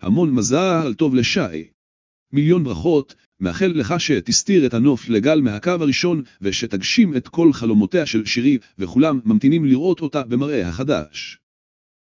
המון מזל טוב לשי. מיליון ברכות, מאחל לך שתסתיר את הנוף לגל מהקו הראשון, ושתגשים את כל חלומותיה של שירי, וכולם ממתינים לראות אותה במראה החדש.